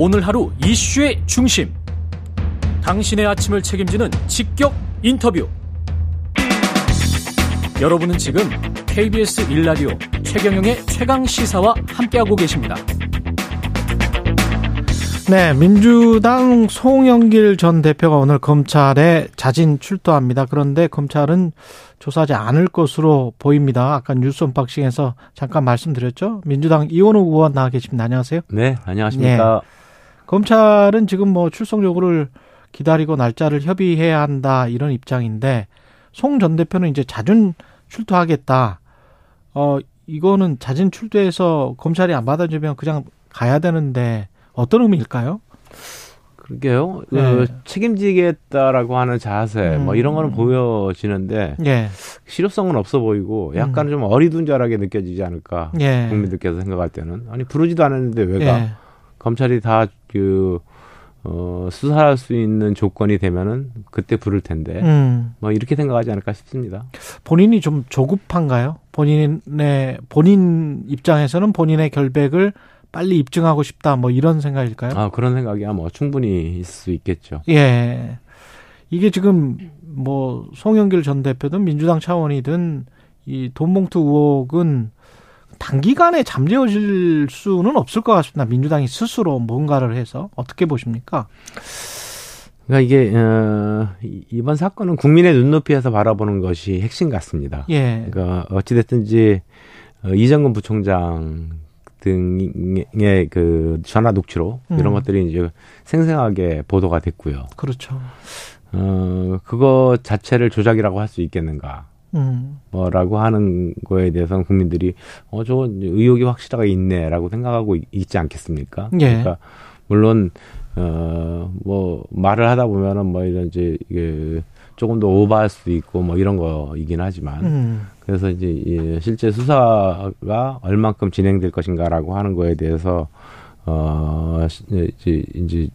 오늘 하루 이슈의 중심. 당신의 아침을 책임지는 직격 인터뷰. 여러분은 지금 KBS 일라디오 최경영의 최강 시사와 함께하고 계십니다. 네, 민주당 송영길 전 대표가 오늘 검찰에 자진 출두합니다. 그런데 검찰은 조사하지 않을 것으로 보입니다. 아까 뉴스 언박싱에서 잠깐 말씀드렸죠. 민주당 이원우 의원 나와 계십니다. 안녕하세요. 네, 안녕하십니까. 네. 검찰은 지금 뭐 출석 요구를 기다리고 날짜를 협의해야 한다 이런 입장인데 송 전 대표는 이제 자진 출두하겠다. 어 이거는 자진 출두해서 검찰이 안 받아주면 그냥 가야 되는데 어떤 의미일까요? 그러게요. 그 네. 그 책임지겠다라고 하는 자세, 음. 뭐 이런 거는 음. 보여지는데 네. 실효성은 없어 보이고 약간 음. 좀 어리둥절하게 느껴지지 않을까 네. 국민들께서 생각할 때는 아니 부르지도 않았는데 왜가 예. 검찰이 다그 어, 수사할 수 있는 조건이 되면은 그때 부를 텐데 음. 뭐 이렇게 생각하지 않을까 싶습니다. 본인이 좀 조급한가요? 본인의 본인 입장에서는 본인의 결백을 빨리 입증하고 싶다 뭐 이런 생각일까요? 아 그런 생각이야 뭐 충분히 있을 수 있겠죠. 예. 이게 지금 뭐 송영길 전 대표든 민주당 차원이든 이 돈봉투 의혹은 단기간에 잠재워질 수는 없을 것 같습니다. 민주당이 스스로 뭔가를 해서 어떻게 보십니까? 그러니까 이게 어, 이번 사건은 국민의 눈높이에서 바라보는 것이 핵심 같습니다. 예. 그러니까 어찌 됐든지 어, 이정근 부총장 등의 그 전화 녹취록 음. 이런 것들이 이제 생생하게 보도가 됐고요. 그렇죠. 어 그거 자체를 조작이라고 할 수 있겠는가? 음. 뭐라고 하는 거에 대해서는 국민들이 어 저 의혹이 확실하게 있네라고 생각하고 있지 않겠습니까? 예. 그러니까 물론 어뭐 말을 하다 보면은 뭐 이런 이제 이게 조금 더 오버할 수도 있고 뭐 이런 거이긴 하지만 음. 그래서 이제 실제 수사가 얼만큼 진행될 것인가라고 하는 거에 대해서 어 이제 이제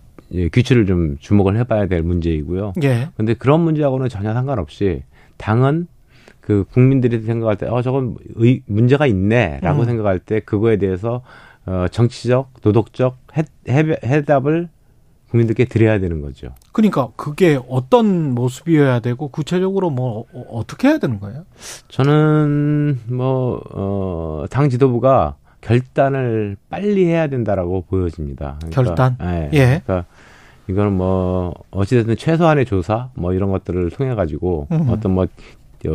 규칙을 좀 주목을 해봐야 될 문제이고요. 예. 근데 그런 문제하고는 전혀 상관없이 당은 그 국민들이 생각할 때, 어, 저건 의, 문제가 있네, 라고 음. 생각할 때, 그거에 대해서, 어, 정치적, 도덕적 해, 해, 해답을 국민들께 드려야 되는 거죠. 그러니까 그게 어떤 모습이어야 되고 구체적으로 뭐 어, 어떻게 해야 되는 거예요? 저는 뭐 어, 당 지도부가 결단을 빨리 해야 된다라고 보여집니다. 그러니까, 결단. 예. 예. 그러니까 이거는 뭐 어찌됐든 최소한의 조사 뭐 이런 것들을 통해 가지고 음. 어떤 뭐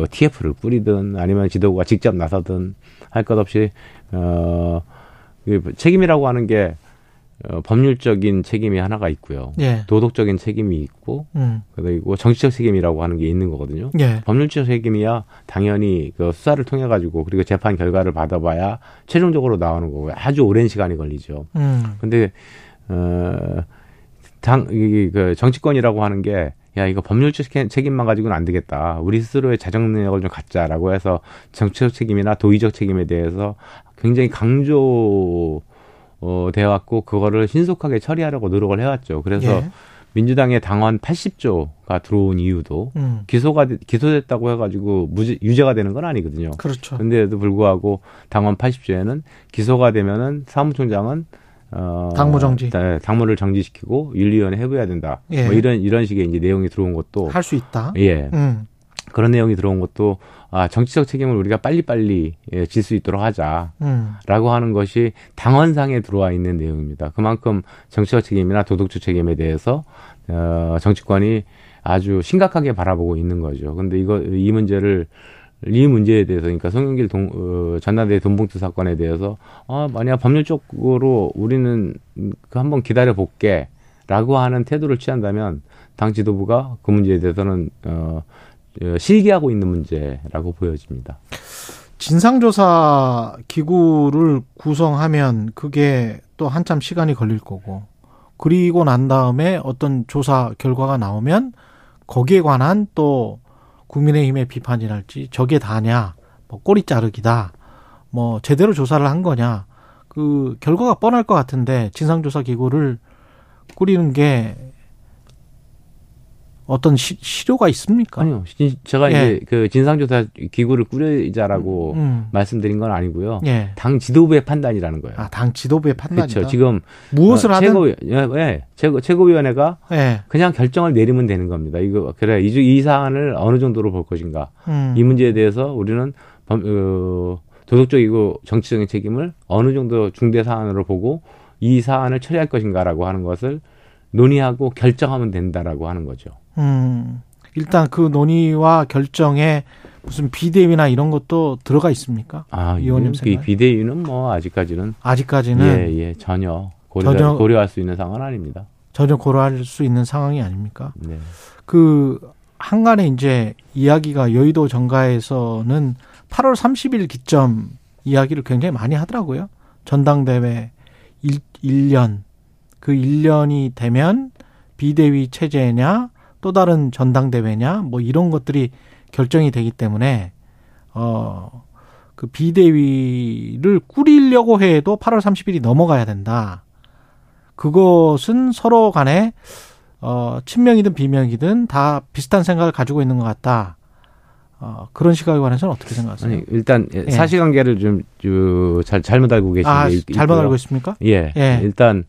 TF를 뿌리든 아니면 지도부가 직접 나서든 할 것 없이 어 책임이라고 하는 게 어, 법률적인 책임이 하나가 있고요. 예. 도덕적인 책임이 있고, 음. 그리고 정치적 책임이라고 하는 게 있는 거거든요. 예. 법률적 책임이야 당연히 그 수사를 통해 가지고 그리고 재판 결과를 받아봐야 최종적으로 나오는 거고요. 아주 오랜 시간이 걸리죠. 음. 근데 어, 당, 이, 그 정치권이라고 하는 게 야, 이거 법률적 책임만 가지고는 안 되겠다. 우리 스스로의 자정 능력을 좀 갖자라고 해서 정치적 책임이나 도의적 책임에 대해서 굉장히 강조 어, 돼왔고 그거를 신속하게 처리하려고 노력을 해왔죠. 그래서 예. 민주당의 당원 80조가 들어온 이유도 음. 기소가 기소됐다고 해가지고 무죄 유죄가 되는 건 아니거든요. 그렇죠. 근데도 불구하고 당원 80조에는 기소가 되면은 사무총장은 어, 당무 정지. 네, 당무를 정지시키고 윤리위원회 해부해야 된다. 예. 뭐 이런 이런 식의 이제 내용이 들어온 것도 할 수 있다. 예. 음. 그런 내용이 들어온 것도 아 정치적 책임을 우리가 빨리빨리 예, 질 수 있도록 하자라고 음. 하는 것이 당원상에 들어와 있는 내용입니다. 그만큼 정치적 책임이나 도덕적 책임에 대해서 어 정치권이 아주 심각하게 바라보고 있는 거죠. 근데 이거 이 문제를 이 문제에 대해서 그러니까 송영길 동, 어, 전남대 돈봉투 사건에 대해서 아 만약 법률적으로 우리는 그 한번 기다려 볼게 라고 하는 태도를 취한다면 당 지도부가 그 문제에 대해서는 어 어, 실기하고 있는 문제라고 보여집니다. 진상조사 기구를 구성하면 그게 또 한참 시간이 걸릴 거고, 그리고 난 다음에 어떤 조사 결과가 나오면 거기에 관한 또 국민의힘의 비판이랄지 저게 다냐, 뭐 꼬리 자르기다, 뭐 제대로 조사를 한 거냐, 그 결과가 뻔할 것 같은데 진상조사 기구를 꾸리는 게 어떤 시, 실효가 있습니까? 아니요. 진- 제가 예. 이제 그 진상조사 기구를 꾸리자라고 음. 말씀드린 건 아니고요. 예. 당 지도부의 판단이라는 거예요. 아, 당 지도부의 판단이다. 그렇죠. 지금 무엇을 어, 하든 최고 예, 예, 최고 최고위원회가 예. 그냥 결정을 내리면 되는 겁니다. 이거 그래 이, 주- 이 사안을 어느 정도로 볼 것인가. 음. 이 문제에 대해서 우리는 범- 어, 도덕적이고 정치적인 책임을 어느 정도 중대 사안으로 보고 이 사안을 처리할 것인가라고 하는 것을 논의하고 결정하면 된다라고 하는 거죠. 음. 일단 그 논의와 결정에 무슨 비대위나 이런 것도 들어가 있습니까? 아, 의원님 이 생각에? 비대위는 뭐 아직까지는 아직까지는 예, 예, 전혀 고려, 전혀- 고려할 수 있는 상황은 아닙니다. 전혀 고려할 수 있는 상황이 아닙니까? 네. 그 한간에 이제 이야기가 여의도 정가에서는 8월 30일 기점 이야기를 굉장히 많이 하더라고요. 전당대회 1, 1년 그 1년이 되면 비대위 체제냐 또 다른 전당대회냐 뭐 이런 것들이 결정이 되기 때문에 어 그 비대위를 꾸리려고 해도 8월 30일이 넘어가야 된다. 그것은 서로 간에 어, 친명이든 비명이든 다 비슷한 생각을 가지고 있는 것 같다. 어, 그런 시각에 관해서는 어떻게 생각하세요? 아니 일단 예. 사실관계를 좀 잘 잘못 알고 계신 아, 게 있- 잘못. 알고 있습니까? 예. 예. 일단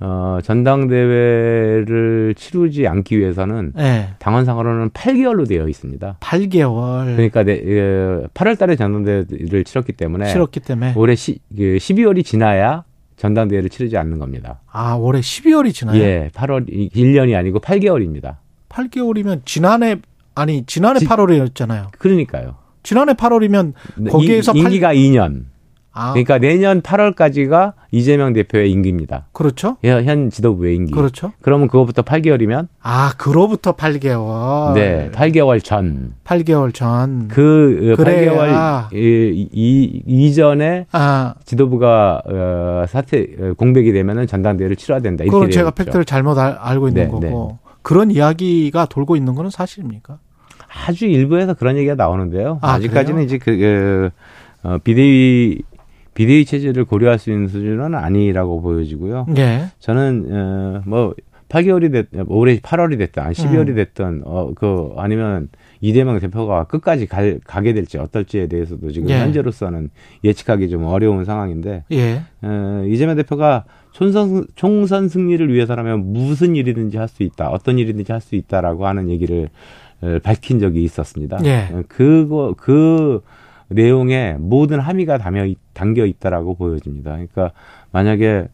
어, 전당대회를 치르지 않기 위해서는 예. 당원 상으로는 8개월로 되어 있습니다. 8개월 그러니까 네, 예, 8월달에 전당대회를 치렀기 때문에 치렀기 때문에 올해 시, 그 12월이 지나야 전당대회를 치르지 않는 겁니다. 아, 올해 12월이 지나요. 예, 8월 1년이 아니고 8개월입니다. 8개월이면 지난해 아니 지난해 지- 8월이었잖아요. 그러니까요. 지난해 8월이면 거기에서 이, 임기가 2년. 아, 그러니까 내년 8월까지가 이재명 대표의 임기입니다. 그렇죠? 현- 현 지도부의 임기. 그렇죠. 그러면 그거부터 8개월이면 아, 그로부터 8개월. 네, 8개월 전. 8개월 전. 그 어, 그래야. 8개월 이, 이, 이전에 아, 지도부가 어, 사퇴 어, 공백이 되면은 전당대회를 치러야 된다. 이렇게 그건 제가 있죠. 팩트를 잘못 알, 알고 있는 네, 거고. 그런 이야기가 돌고 있는 거는 사실입니까? 아주 일부에서 그런 얘기가 나오는데요. 아, 아, 직까지는? 이제 그, 그 어, 비대위 비대위 체제를 고려할 수 있는 수준은 아니라고 보여지고요. 예. 저는 어, 뭐 8개월이 됐 올해 8월이 됐든 아니 12월이 음. 됐든 어 그 아니면 이재명 대표가 끝까지 갈, 가게 될지 어떨지에 대해서도 지금 예. 현재로서는 예측하기 좀 어려운 상황인데 예. 어, 이재명 대표가 총선, 총선 승리를 위해서라면 무슨 일이든지 할 수 있다, 어떤 일이든지 할 수 있다라고 하는 얘기를 어, 밝힌 적이 있었습니다. 예. 어, 그거 그 내용에 모든 함의가 담겨 있다라고 보여집니다. 그러니까 만약에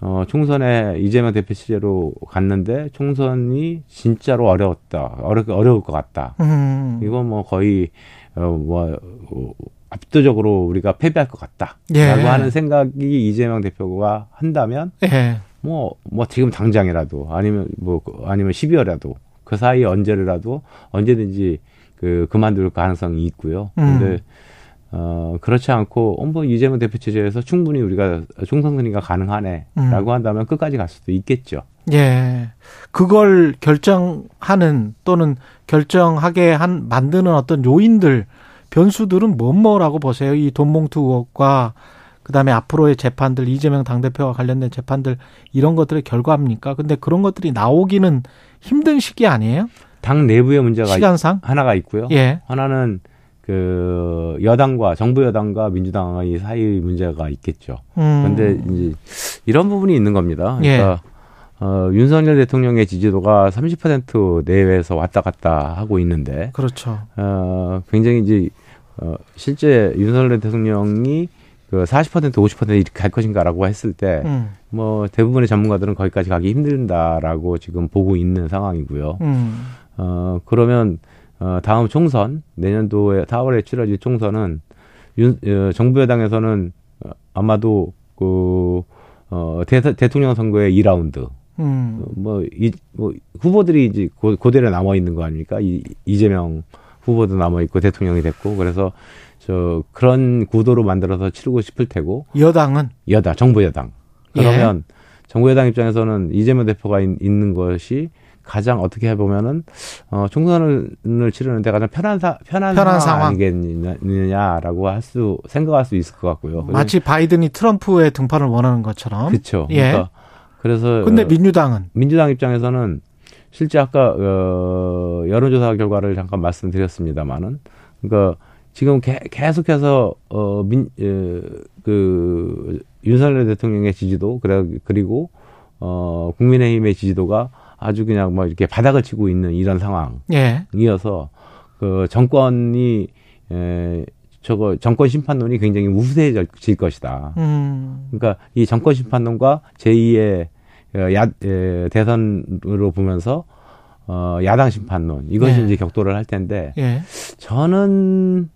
어, 총선에 이재명 대표 시제로 갔는데 총선이 진짜로 어려웠다, 어려 어려울 것 같다. 음. 이거 뭐 거의 어 뭐 어, 압도적으로 우리가 패배할 것 같다라고 예. 하는 생각이 이재명 대표가 한다면 예. 뭐 뭐 지금 당장이라도 아니면 뭐 아니면 12월이라도 그 사이 언제라도 언제든지 그 그만둘 가능성이 있고요. 음. 근데 어 그렇지 않고 어, 뭐 이재명 대표 체제에서 충분히 우리가 총선 승리가 가능하네라고 음. 한다면 끝까지 갈 수도 있겠죠. 예. 그걸 결정하는 또는 결정하게 한 만드는 어떤 요인들 변수들은 뭐뭐라고 보세요. 이 돈봉투 의혹과 그다음에 앞으로의 재판들 이재명 당대표와 관련된 재판들 이런 것들의 결과입니까? 근데 그런 것들이 나오기는 힘든 시기 아니에요? 당 내부의 문제가 시간상? 하나가 있고요. 예. 하나는 그 여당과 정부 여당과 민주당의 사이 문제가 있겠죠. 음. 그런데 이제 이런 부분이 있는 겁니다. 예. 그러니까 어, 윤석열 대통령의 지지도가 30% 내외에서 왔다 갔다 하고 있는데 그렇죠. 어, 굉장히 이제 어, 실제 윤석열 대통령이 그 40% 50% 이렇게 갈 것인가라고 했을 때 음. 뭐 대부분의 전문가들은 거기까지 가기 힘든다라고 지금 보고 있는 상황이고요. 음. 어, 그러면, 어, 다음 총선, 내년도에 4월에 치러질 총선은, 윤, 어, 정부 여당에서는 어, 아마도, 그, 어, 대, 대통령 선거의 2라운드, 음. 뭐, 이, 뭐, 후보들이 이제 고, 고대로 남아 있는 거 아닙니까? 이, 이재명 후보도 남아 있고 대통령이 됐고, 그래서 저, 그런 구도로 만들어서 치르고 싶을 테고, 여당은 여당, 정부 여당. 예. 그러면 정부 여당 입장에서는 이재명 대표가 있, 는 것이 가장 어떻게 해보면은 어 총선을 치르는데 가장 편한 사 편한, 편한 상황. 아니겠느냐라고 할 수 생각할 수 있을 것 같고요. 마치 바이든이 트럼프의 등판을 원하는 것처럼. 그렇죠. 예. 그러니까 그래서 근데 어, 민주당은 민주당 입장에서는 실제 아까 어, 여론조사 결과를 잠깐 말씀드렸습니다만은 그러니까 지금 개, 계속해서 어민 에, 그 윤석열 대통령의 지지도 그래 그리고 어 국민의힘의 지지도가 아주 그냥 뭐 이렇게 바닥을 치고 있는 이런 상황이어서 예. 그 정권이 에 저거 정권 심판론이 굉장히 우세해질 것이다. 음. 그러니까 이 정권 심판론과 제2의 야 에, 대선으로 보면서 어 야당 심판론 이것이 네. 이제 격돌을 할 텐데 예. 저는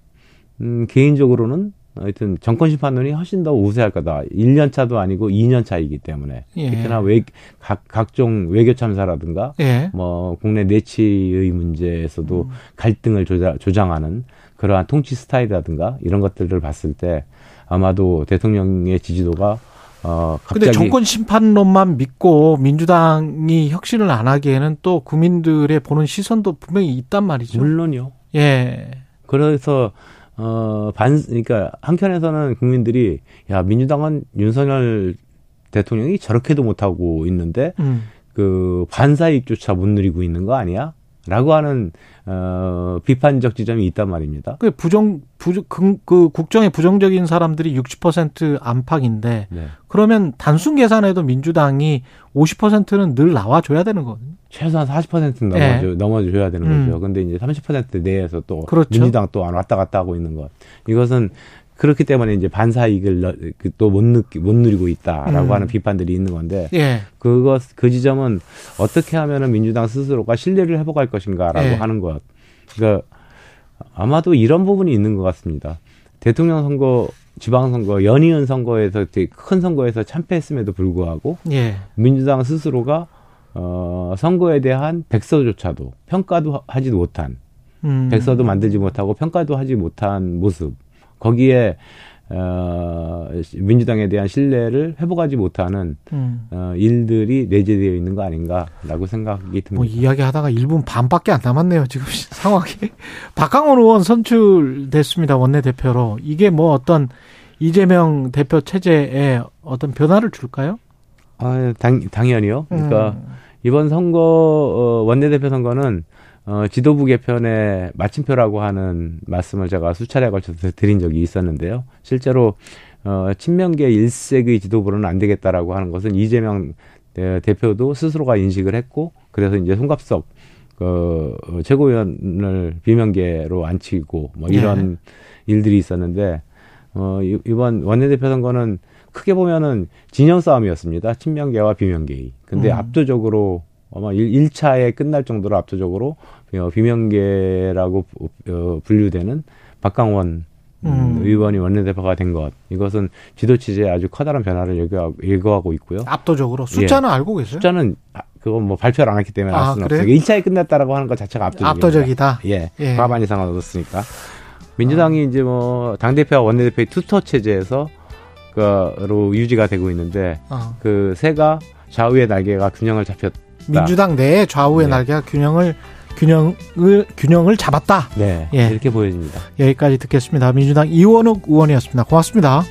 음 개인적으로는 하여튼 정권 심판론이 훨씬 더 우세할 거다. 1년 차도 아니고 2년 차이기 때문에 예. 특히나 외, 각, 각종 외교 참사라든가 예. 뭐 국내 내치의 문제에서도 음. 갈등을 조자, 조장하는 그러한 통치 스타일이라든가 이런 것들을 봤을 때 아마도 대통령의 지지도가 어 갑자기 근데 정권 심판론만 믿고 민주당이 혁신을 안 하기에는 또 국민들의 보는 시선도 분명히 있단 말이죠. 물론요. 예. 그래서 어 반 그러니까 한켠에서는 국민들이 야 민주당은 윤석열 대통령이 저렇게도 못하고 있는데 음. 그 반사이익조차 못 누리고 있는 거 아니야? 라고 하는 어 비판적 지점이 있단 말입니다. 그 부정 부, 그, 그 국정에 부정적인 사람들이 60% 안팎인데 네. 그러면 단순 계산해도 민주당이 50%는 늘 나와줘야 되는 거거든요. 최소한 40%는 네. 넘어줘, 넘어줘야 되는 음. 거죠. 근데 이제 30% 내에서 또 그렇죠. 민주당 또 안 왔다 갔다 하고 있는 것. 이것은 그렇기 때문에 이제 반사 이익을 그 또못 느끼 못 누리고 있다라고 음. 하는 비판들이 있는 건데 예. 그것 그 지점은 어떻게 하면은 민주당 스스로가 신뢰를 회복할 것인가라고 예. 하는 것. 그러니까 아마도 이런 부분이 있는 것 같습니다. 대통령 선거, 지방선거, 연이은 선거에서 되게 큰 선거에서 참패했음에도 불구하고 예. 민주당 스스로가 어 선거에 대한 백서조차도 평가도 하- 하지도 못한 음. 백서도 만들지 못하고 평가도 하지 못한 모습 거기에 어 민주당에 대한 신뢰를 회복하지 못하는 음. 어 일들이 내재되어 있는 거 아닌가라고 생각이 듭니다. 뭐 이야기하다가 1분 반밖에 안 남았네요. 지금 상황이. 박강원 의원 선출됐습니다. 원내대표로. 이게 뭐 어떤 이재명 대표 체제에 어떤 변화를 줄까요? 아, 당, 당연히요. 그러니까 음. 이번 선거 어, 원내대표 선거는 어, 지도부 개편의 마침표라고 하는 말씀을 제가 수차례 걸쳐서 드린 적이 있었는데요. 실제로 어, 친명계 일색의 지도부로는 안 되겠다라고 하는 것은 이재명 대- 대표도 스스로가 인식을 했고 그래서 이제 송갑석 그 어, 최고위원을 비명계로 앉히고 뭐 이런 일들이 있었는데 어, 이- 이번 원내대표 선거는 크게 보면은 진영 싸움이었습니다. 친명계와 비명계의. 근데 음. 압도적으로 아마 1, 차에 끝날 정도로 압도적으로 어, 비명계라고 어, 분류되는 박강원 음, 음. 의원이 원내대표가 된 것. 이것은 지도 취지에 아주 커다란 변화를 예고하고, 있고요. 압도적으로. 숫자는 알고 계세요? 숫자는 아, 그건 뭐 발표를 안 했기 때문에 아, 알 수는 그래요? 없어요. 1차에 끝났다라고 하는 것 자체가 압도적입니다. 압도적이다. 예. 예. 과반 이상을 얻었으니까. 민주당이 이제 뭐 당대표와 원내대표의 투터 체제에서 그로 유지가 되고 있는데 어. 그 새가 좌우의 날개가 균형을 잡혔 민주당 내에 좌우의 네. 날개가 균형을 균형을 균형을 잡았다. 네. 예. 이렇게 보여집니다. 여기까지 듣겠습니다. 민주당 이원욱 의원이었습니다. 고맙습니다.